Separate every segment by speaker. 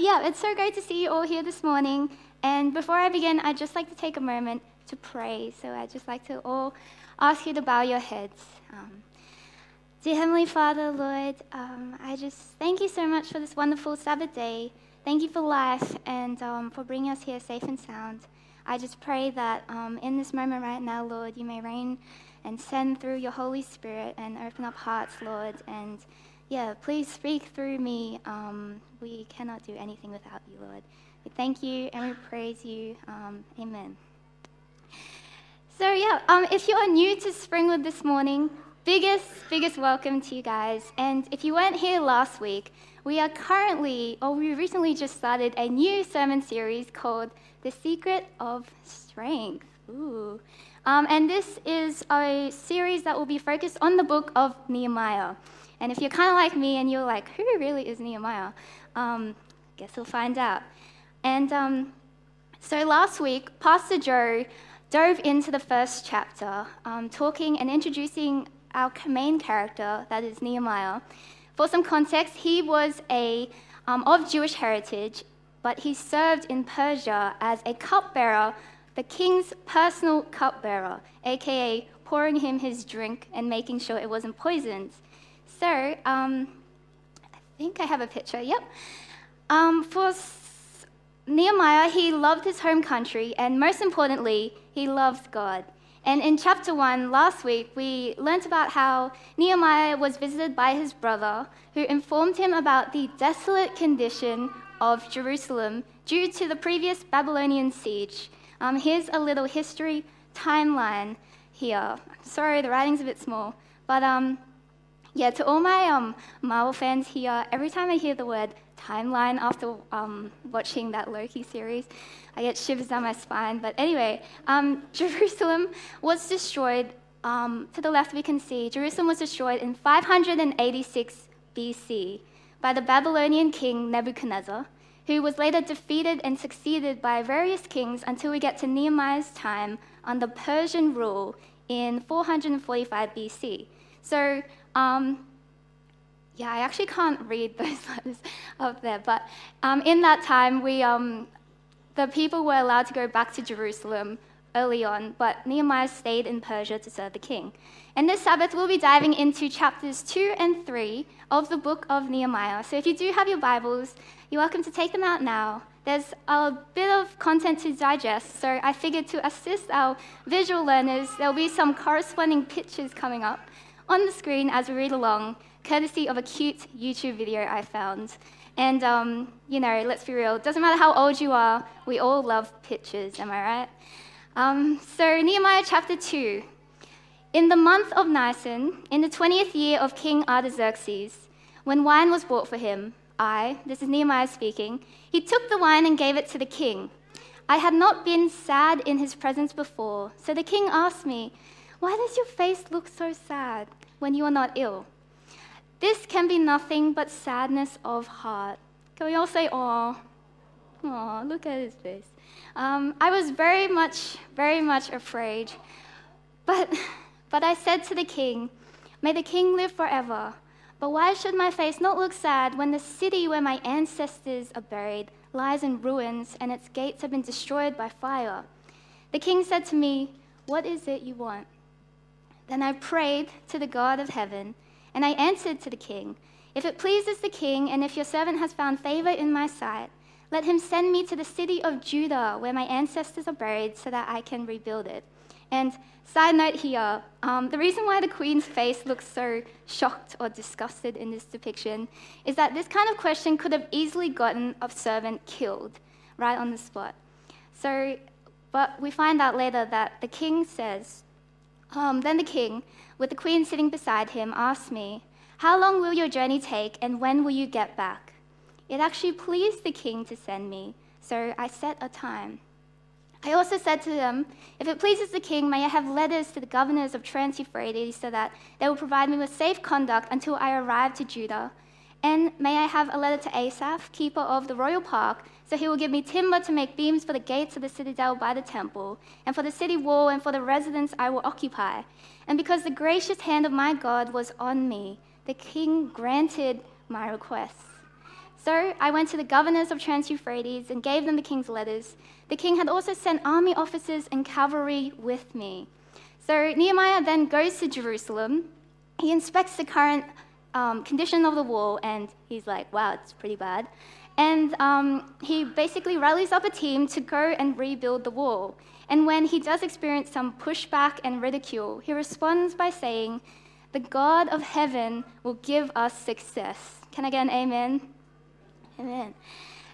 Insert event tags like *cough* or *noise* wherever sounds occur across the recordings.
Speaker 1: Yeah, it's so great to see you all here this morning. And before I begin, I'd just like to take a moment to pray. So I'd just like to all ask you to bow your heads. Um, dear Heavenly Father, Lord, um, I just thank you so much for this wonderful Sabbath day. Thank you for life and um, for bringing us here safe and sound. I just pray that um, in this moment right now, Lord, you may reign and send through your Holy Spirit and open up hearts, Lord. And yeah, please speak through me. Um, we cannot do anything without you, Lord. We thank you and we praise you. Um, amen. So, yeah, um, if you are new to Springwood this morning, biggest, biggest welcome to you guys. And if you weren't here last week, we are currently, or we recently just started a new sermon series called The Secret of Strength. Ooh. Um, and this is a series that will be focused on the book of Nehemiah. And if you're kind of like me and you're like, who really is Nehemiah? Um, guess we'll find out. And um, so last week, Pastor Joe dove into the first chapter, um, talking and introducing our main character, that is Nehemiah. For some context, he was a, um, of Jewish heritage, but he served in Persia as a cupbearer the king's personal cupbearer, aka pouring him his drink and making sure it wasn't poisoned. So, um, I think I have a picture, yep. Um, for Nehemiah, he loved his home country, and most importantly, he loved God. And in chapter 1 last week, we learnt about how Nehemiah was visited by his brother, who informed him about the desolate condition of Jerusalem due to the previous Babylonian siege. Um, here's a little history timeline here. Sorry, the writing's a bit small, but um, yeah, to all my um, Marvel fans here, every time I hear the word timeline after um, watching that Loki series, I get shivers down my spine. But anyway, um, *laughs* Jerusalem was destroyed. Um, to the left, we can see Jerusalem was destroyed in 586 BC by the Babylonian king Nebuchadnezzar who was later defeated and succeeded by various kings until we get to Nehemiah's time under Persian rule in 445 BC. So, um, yeah, I actually can't *laughs* read those *laughs* letters up there, but um, in that time, we, um, the people were allowed to go back to Jerusalem early on, but Nehemiah stayed in Persia to serve the king. And this Sabbath, we'll be diving into chapters 2 and 3 of the book of Nehemiah. So if you do have your Bibles, you're welcome to take them out now. There's a bit of content to digest, so I figured to assist our visual learners, there'll be some corresponding pictures coming up on the screen as we read along, courtesy of a cute YouTube video I found. And, um, you know, let's be real, doesn't matter how old you are, we all love pictures, am I right? Um, so, Nehemiah chapter 2. In the month of Nisan, in the 20th year of King Artaxerxes, when wine was brought for him, I, this is Nehemiah speaking, he took the wine and gave it to the king. I had not been sad in his presence before, so the king asked me, Why does your face look so sad when you are not ill? This can be nothing but sadness of heart. Can we all say, Oh, oh, look at his face. Um, I was very much, very much afraid. But, but I said to the king, May the king live forever. But why should my face not look sad when the city where my ancestors are buried lies in ruins and its gates have been destroyed by fire? The king said to me, What is it you want? Then I prayed to the God of heaven, and I answered to the king, If it pleases the king, and if your servant has found favor in my sight, let him send me to the city of Judah, where my ancestors are buried, so that I can rebuild it. And side note here um, the reason why the queen's face looks so shocked or disgusted in this depiction is that this kind of question could have easily gotten a servant killed right on the spot. So, but we find out later that the king says, um, Then the king, with the queen sitting beside him, asked me, How long will your journey take, and when will you get back? It actually pleased the king to send me, so I set a time. I also said to them, If it pleases the king, may I have letters to the governors of Trans Euphrates so that they will provide me with safe conduct until I arrive to Judah. And may I have a letter to Asaph, keeper of the royal park, so he will give me timber to make beams for the gates of the citadel by the temple, and for the city wall, and for the residence I will occupy. And because the gracious hand of my God was on me, the king granted my request. So I went to the governors of Trans Euphrates and gave them the king's letters. The king had also sent army officers and cavalry with me. So Nehemiah then goes to Jerusalem. He inspects the current um, condition of the wall and he's like, wow, it's pretty bad. And um, he basically rallies up a team to go and rebuild the wall. And when he does experience some pushback and ridicule, he responds by saying, The God of heaven will give us success. Can I get an amen? Amen.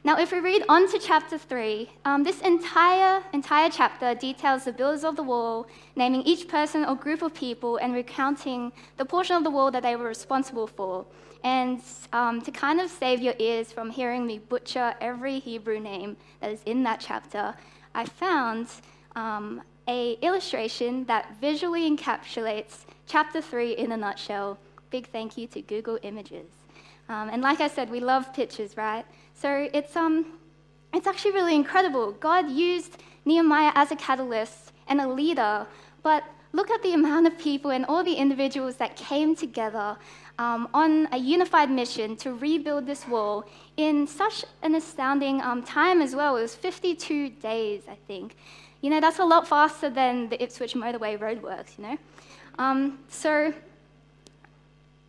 Speaker 1: Now, if we read on to chapter 3, um, this entire, entire chapter details the builders of the wall, naming each person or group of people and recounting the portion of the wall that they were responsible for. And um, to kind of save your ears from hearing me butcher every Hebrew name that is in that chapter, I found um, a illustration that visually encapsulates chapter 3 in a nutshell. Big thank you to Google Images. Um, and like I said, we love pictures, right? So it's, um, it's actually really incredible. God used Nehemiah as a catalyst and a leader, but look at the amount of people and all the individuals that came together um, on a unified mission to rebuild this wall in such an astounding um, time as well. It was 52 days, I think. You know, that's a lot faster than the Ipswich motorway roadworks, you know? Um, so,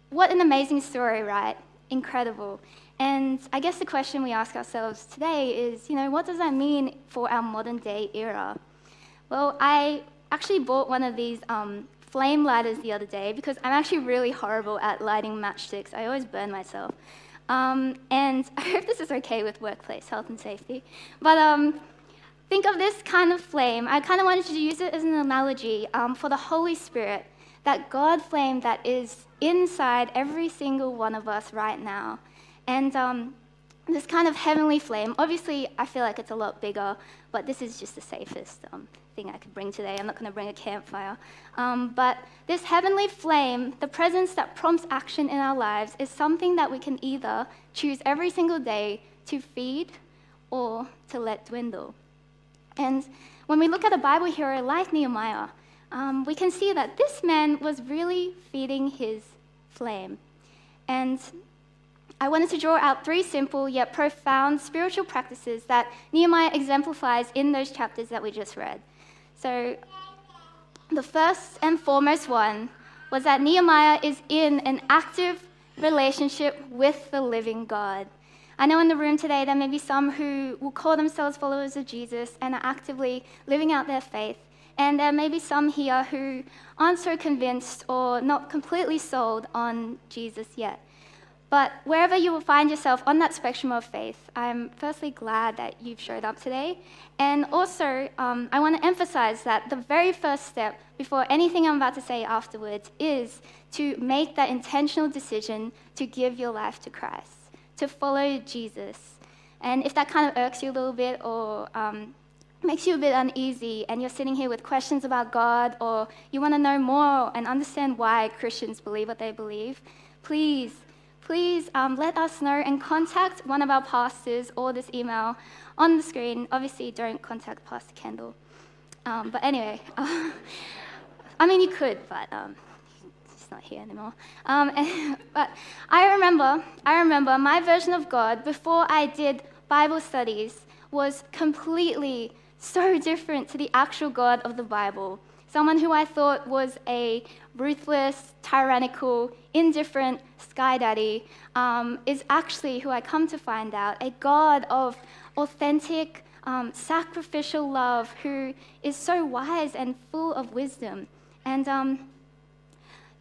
Speaker 1: what an amazing story, right? Incredible. And I guess the question we ask ourselves today is, you know, what does that mean for our modern day era? Well, I actually bought one of these um, flame lighters the other day because I'm actually really horrible at lighting matchsticks. I always burn myself. Um, and *laughs* I hope this is okay with workplace health and safety. But um, think of this kind of flame. I kind of wanted to use it as an analogy um, for the Holy Spirit, that God flame that is inside every single one of us right now. And um, this kind of heavenly flame, obviously, I feel like it's a lot bigger, but this is just the safest um, thing I could bring today. I'm not going to bring a campfire. Um, but this heavenly flame, the presence that prompts action in our lives, is something that we can either choose every single day to feed or to let dwindle. And when we look at a Bible hero like Nehemiah, um, we can see that this man was really feeding his flame. And I wanted to draw out three simple yet profound spiritual practices that Nehemiah exemplifies in those chapters that we just read. So, the first and foremost one was that Nehemiah is in an active relationship with the living God. I know in the room today there may be some who will call themselves followers of Jesus and are actively living out their faith. And there may be some here who aren't so convinced or not completely sold on Jesus yet. But wherever you will find yourself on that spectrum of faith, I'm firstly glad that you've showed up today. And also, um, I want to emphasize that the very first step before anything I'm about to say afterwards is to make that intentional decision to give your life to Christ to follow Jesus. And if that kind of irks you a little bit or um, makes you a bit uneasy and you're sitting here with questions about God or you want to know more and understand why Christians believe what they believe, please, please um, let us know and contact one of our pastors or this email on the screen. Obviously, don't contact Pastor Kendall. Um, but anyway, *laughs* I mean, you could, but um, not here anymore. Um, *laughs* but I remember, I remember my version of God before I did Bible studies was completely so *laughs* different to the actual God of the Bible. Someone who I thought was a ruthless, tyrannical, indifferent sky daddy um, is actually who I come to find out a God of authentic, um, sacrificial love who is so wise and full of wisdom. And um,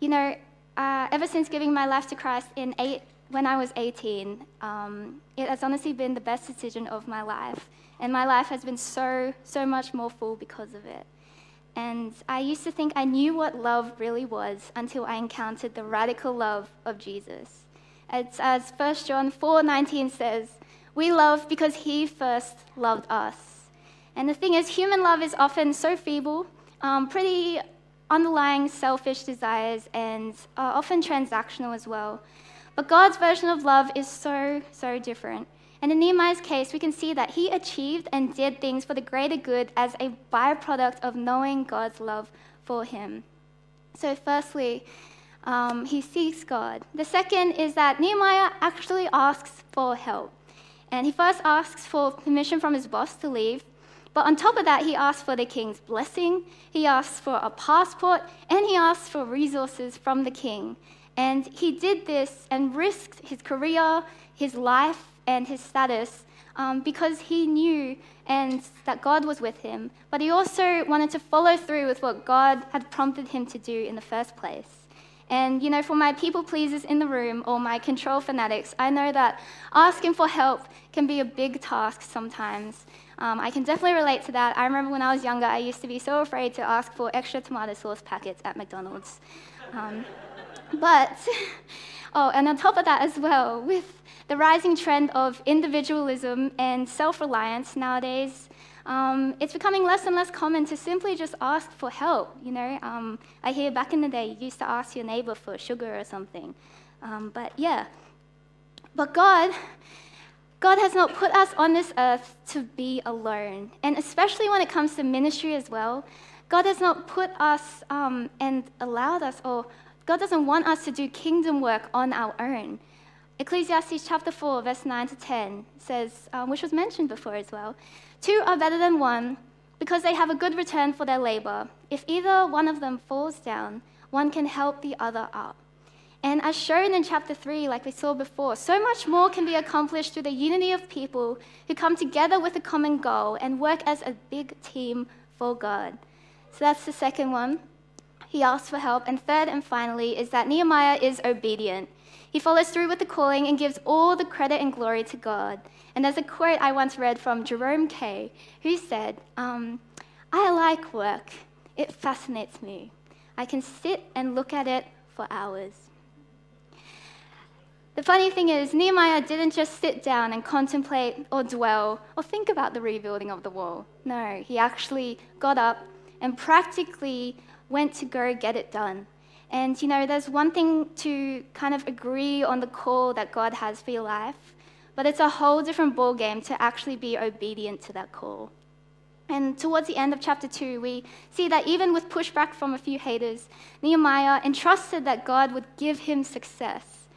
Speaker 1: you know, uh, ever since giving my life to Christ in eight, when I was 18, um, it has honestly been the best decision of my life. And my life has been so, so much more full because of it. And I used to think I knew what love really was until I encountered the radical love of Jesus. It's as 1 John 4:19 says, "We love because he first loved us." And the thing is, human love is often so feeble, um, pretty underlying selfish desires and are often transactional as well. But God's version of love is so, so different. And in Nehemiah's case, we can see that he achieved and did things for the greater good as a byproduct of knowing God's love for him. So, firstly, um, he seeks God. The second is that Nehemiah actually asks for help. And he first asks for permission from his boss to leave. But on top of that, he asks for the king's blessing, he asks for a passport, and he asks for resources from the king. And he did this and risked his career, his life, and his status um, because he knew and that God was with him. But he also wanted to follow through with what God had prompted him to do in the first place. And, you know, for my people pleasers in the room or my control fanatics, I know that asking for help can be a big task sometimes. Um, I can definitely relate to that. I remember when I was younger, I used to be so afraid to ask for extra tomato sauce packets at McDonald's. Um, *laughs* but, *laughs* oh, and on top of that as well, with the rising trend of individualism and self reliance nowadays, um, it's becoming less and less common to simply just ask for help. You know, um, I hear back in the day you used to ask your neighbor for sugar or something. Um, but yeah, but God, God has not put us on this earth to be alone, and especially when it comes to ministry as well. God has not put us um, and allowed us, or God doesn't want us to do kingdom work on our own. Ecclesiastes chapter 4, verse 9 to 10 says, um, which was mentioned before as well Two are better than one because they have a good return for their labor. If either one of them falls down, one can help the other up. And as shown in chapter 3, like we saw before, so much more can be accomplished through the unity of people who come together with a common goal and work as a big team for God. So that's the second one. He asks for help. And third and finally is that Nehemiah is obedient. He follows through with the calling and gives all the credit and glory to God. And there's a quote I once read from Jerome K., who said, um, I like work. It fascinates me. I can sit and look at it for hours. The funny thing is, Nehemiah didn't just sit down and contemplate or dwell or think about the rebuilding of the wall. No, he actually got up and practically went to go get it done. And you know, there's one thing to kind of agree on the call that God has for your life, but it's a whole different ballgame to actually be obedient to that call. And towards the end of chapter 2, we see that even with pushback from a few haters, Nehemiah entrusted that God would give him success.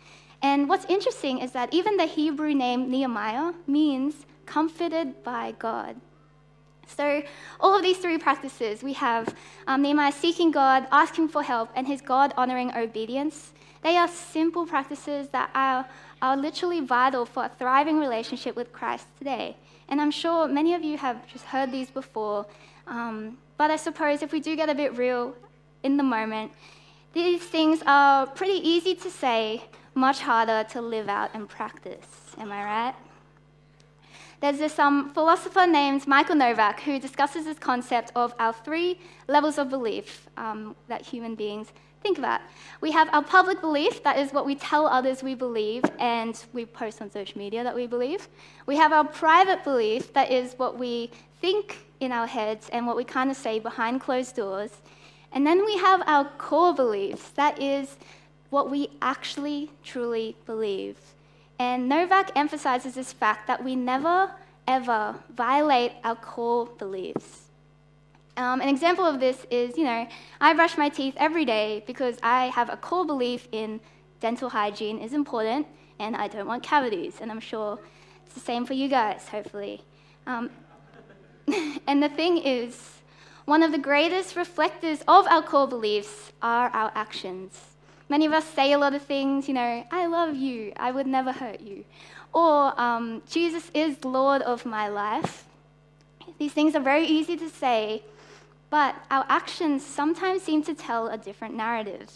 Speaker 1: And what's interesting is that even the Hebrew name Nehemiah means comforted by God. So, all of these three practices we have um, Nehemiah seeking God, asking for help, and his God honoring obedience. They are simple practices that are, are literally vital for a thriving relationship with Christ today. And I'm sure many of you have just heard these before. Um, but I suppose if we do get a bit real in the moment, these things are pretty easy to say, much harder to live out and practice. Am I right? There's this um, philosopher named Michael Novak who discusses this concept of our three levels of belief um, that human beings think about. We have our public belief, that is what we tell others we believe and we post on social media that we believe. We have our private belief, that is what we think in our heads and what we kind of say behind closed doors. And then we have our core beliefs, that is what we actually truly believe. And Novak emphasizes this fact that we never, ever violate our core beliefs. Um, an example of this is, you know, I brush my teeth every day because I have a core belief in dental hygiene is important and I don't want cavities. And I'm sure it's the same for you guys, hopefully. Um, *laughs* and the thing is, one of the greatest reflectors of our core beliefs are our actions. Many of us say a lot of things, you know, I love you, I would never hurt you. Or, um, Jesus is Lord of my life. These things are very easy to say, but our actions sometimes seem to tell a different narrative.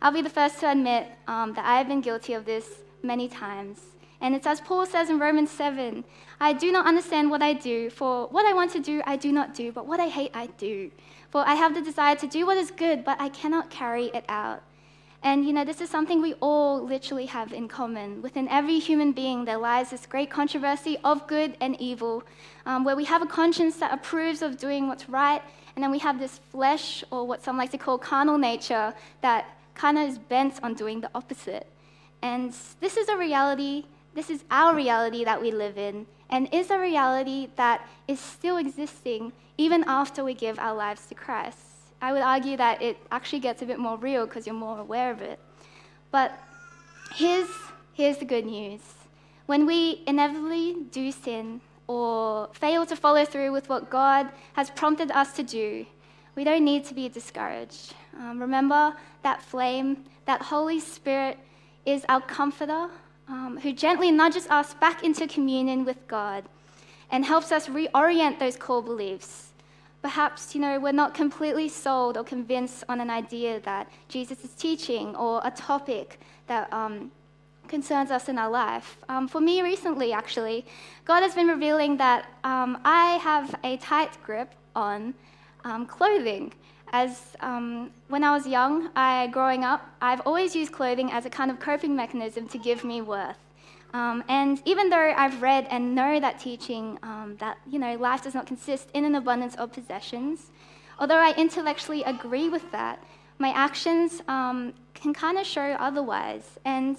Speaker 1: I'll be the first to admit um, that I have been guilty of this many times. And it's as Paul says in Romans 7 I do not understand what I do, for what I want to do, I do not do, but what I hate, I do. For I have the desire to do what is good, but I cannot carry it out. And you know, this is something we all literally have in common. Within every human being, there lies this great controversy of good and evil, um, where we have a conscience that approves of doing what's right, and then we have this flesh, or what some like to call carnal nature, that kind of is bent on doing the opposite. And this is a reality, this is our reality that we live in, and is a reality that is still existing even after we give our lives to Christ. I would argue that it actually gets a bit more real because you're more aware of it. But here's, here's the good news when we inevitably do sin or fail to follow through with what God has prompted us to do, we don't need to be discouraged. Um, remember that flame, that Holy Spirit is our comforter um, who gently nudges us back into communion with God and helps us reorient those core beliefs. Perhaps, you know, we're not completely sold or convinced on an idea that Jesus is teaching or a topic that um, concerns us in our life. Um, for me, recently, actually, God has been revealing that um, I have a tight grip on um, clothing. As um, when I was young, I, growing up, I've always used clothing as a kind of coping mechanism to give me worth. Um, and even though I've read and know that teaching um, that you know life does not consist in an abundance of possessions, although I intellectually agree with that, my actions um, can kind of show otherwise. And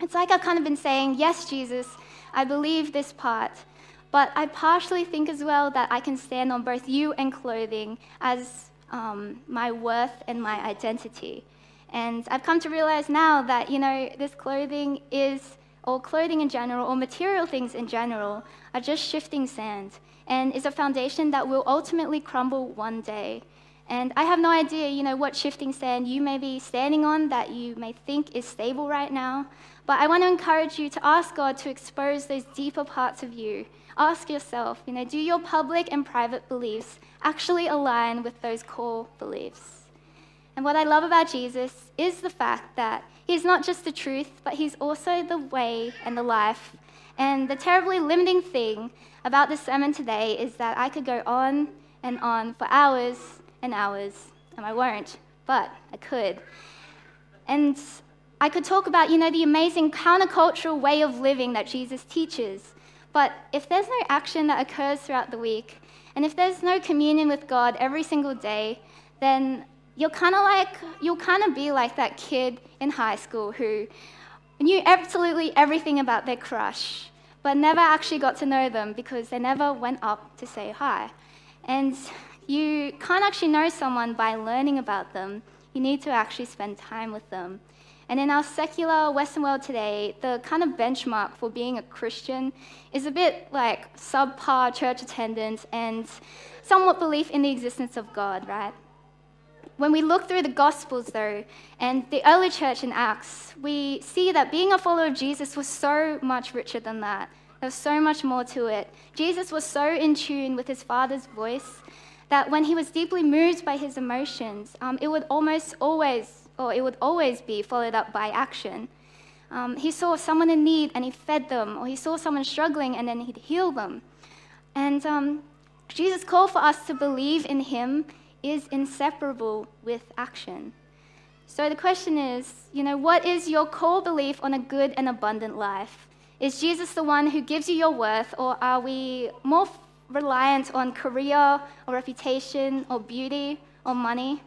Speaker 1: it's like I've kind of been saying, yes, Jesus, I believe this part, but I partially think as well that I can stand on both you and clothing as um, my worth and my identity. And I've come to realize now that you know this clothing is or clothing in general, or material things in general, are just shifting sand and is a foundation that will ultimately crumble one day. And I have no idea, you know, what shifting sand you may be standing on that you may think is stable right now. But I want to encourage you to ask God to expose those deeper parts of you. Ask yourself, you know, do your public and private beliefs actually align with those core beliefs? And what I love about Jesus is the fact that He's not just the truth, but He's also the way and the life. And the terribly limiting thing about this sermon today is that I could go on and on for hours and hours, and I won't, but I could. And I could talk about, you know, the amazing countercultural way of living that Jesus teaches. But if there's no action that occurs throughout the week, and if there's no communion with God every single day, then you're kind of like, you'll kind of be like that kid in high school who knew absolutely everything about their crush, but never actually got to know them because they never went up to say hi. And you can't actually know someone by learning about them, you need to actually spend time with them. And in our secular Western world today, the kind of benchmark for being a Christian is a bit like subpar church attendance and somewhat belief in the existence of God, right? When we look through the Gospels, though, and the early church in Acts, we see that being a follower of Jesus was so much richer than that. There was so much more to it. Jesus was so in tune with his Father's voice that when he was deeply moved by his emotions, um, it would almost always, or it would always be followed up by action. Um, he saw someone in need and he fed them, or he saw someone struggling and then he'd heal them. And um, Jesus called for us to believe in him is inseparable with action. So the question is, you know, what is your core belief on a good and abundant life? Is Jesus the one who gives you your worth, or are we more reliant on career or reputation or beauty or money?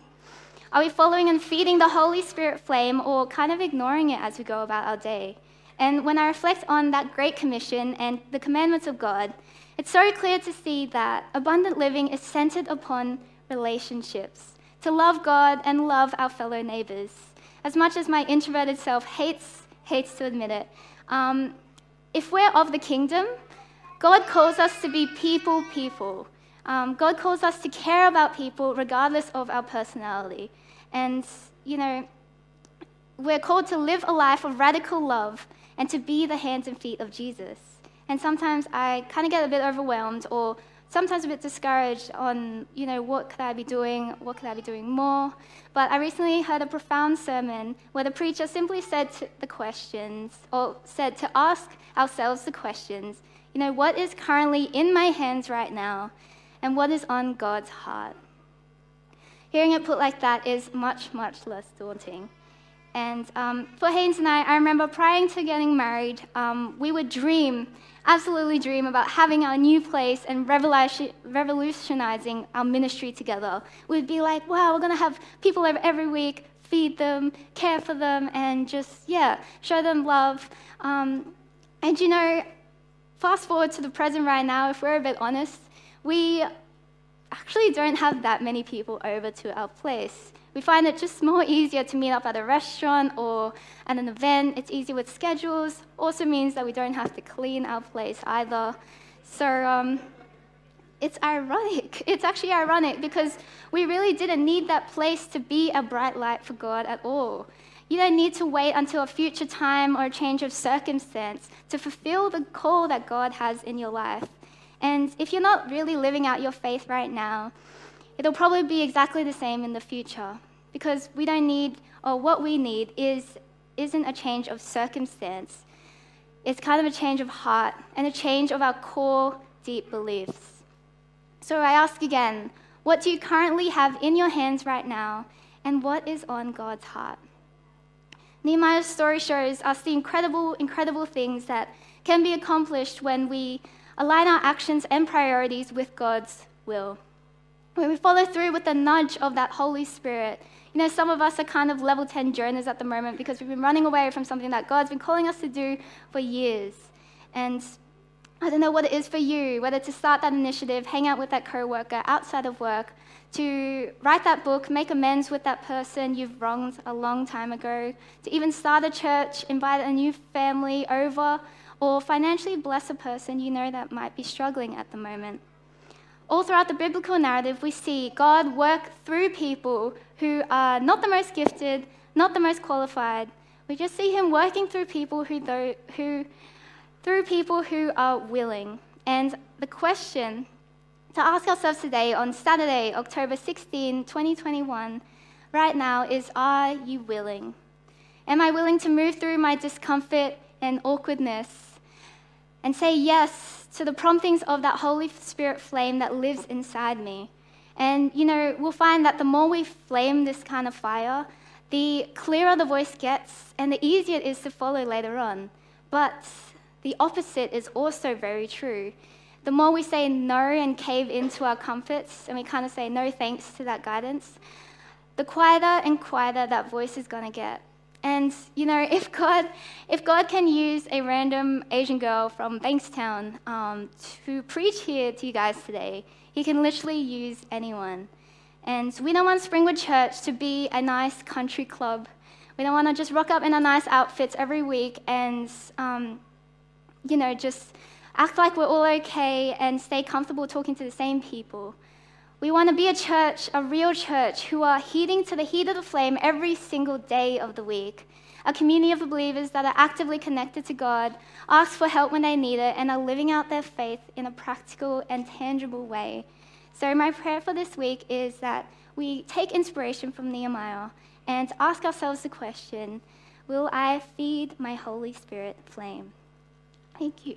Speaker 1: Are we following and feeding the Holy Spirit flame or kind of ignoring it as we go about our day? And when I reflect on that great commission and the commandments of God, it's so clear to see that abundant living is centered upon relationships, to love God and love our fellow neighbors. As much as my introverted self hates, hates to admit it, um, if we're of the kingdom, God calls us to be people, people. Um, God calls us to care about people regardless of our personality. And, you know, we're called to live a life of radical love and to be the hands and feet of Jesus. And sometimes I kind of get a bit overwhelmed or sometimes a bit discouraged on, you know, what could I be doing? What could I be doing more? But I recently heard a profound sermon where the preacher simply said the questions, or said to ask ourselves the questions, you know, what is currently in my hands right now, and what is on God's heart? Hearing it put like that is much, much less daunting. And um, for Haynes and I, I remember prior to getting married, um, we would dream absolutely dream about having our new place and revolutionizing our ministry together. We'd be like, wow, we're going to have people over every week, feed them, care for them, and just, yeah, show them love. Um, and you know, fast forward to the present right now, if we're a bit honest, we actually don't have that many people over to our place. We find it just more easier to meet up at a restaurant or at an event. It's easier with schedules. Also means that we don't have to clean our place either. So um, it's ironic. *laughs* It's actually ironic because we really didn't need that place to be a bright light for God at all. You don't need to wait until a future time or a change of circumstance to fulfill the call that God has in your life. And if you're not really living out your faith right now, it'll probably be exactly the same in the future because we don't need, or what we need is, isn't a change of circumstance. It's kind of a change of heart and a change of our core deep beliefs. So I ask again, what do you currently have in your hands right now, and what is on God's heart? Nehemiah's story shows us the incredible, incredible things that can be accomplished when we align our actions and priorities with God's will. When we follow through with the nudge of that Holy Spirit, you know, some of us are kind of level 10 Jonahs at the moment because we've been running away from something that God's been calling us to do for years. And I don't know what it is for you, whether to start that initiative, hang out with that coworker outside of work, to write that book, make amends with that person you've wronged a long time ago, to even start a church, invite a new family over, or financially bless a person you know that might be struggling at the moment. All throughout the biblical narrative, we see God work through people who are not the most gifted, not the most qualified. We just see Him working through people who, though, who through people who are willing. And the question to ask ourselves today on Saturday, October 16, 2021, right now is Are you willing? Am I willing to move through my discomfort and awkwardness and say yes to the promptings of that Holy Spirit flame that lives inside me. And, you know, we'll find that the more we flame this kind of fire, the clearer the voice gets and the easier it is to follow later on. But the opposite is also very true. The more we say no and cave into our comforts and we kind of say no thanks to that guidance, the quieter and quieter that voice is going to get. And you know, if God, if God can use a random Asian girl from Bankstown um, to preach here to you guys today, He can literally use anyone. And we don't want Springwood Church to be a nice country club. We don't want to just rock up in our nice outfits every week and, um, you know, just act like we're all okay and stay comfortable talking to the same people. We want to be a church, a real church, who are heeding to the heat of the flame every single day of the week. A community of believers that are actively connected to God, ask for help when they need it, and are living out their faith in a practical and tangible way. So, my prayer for this week is that we take inspiration from Nehemiah and ask ourselves the question Will I feed my Holy Spirit flame? Thank you.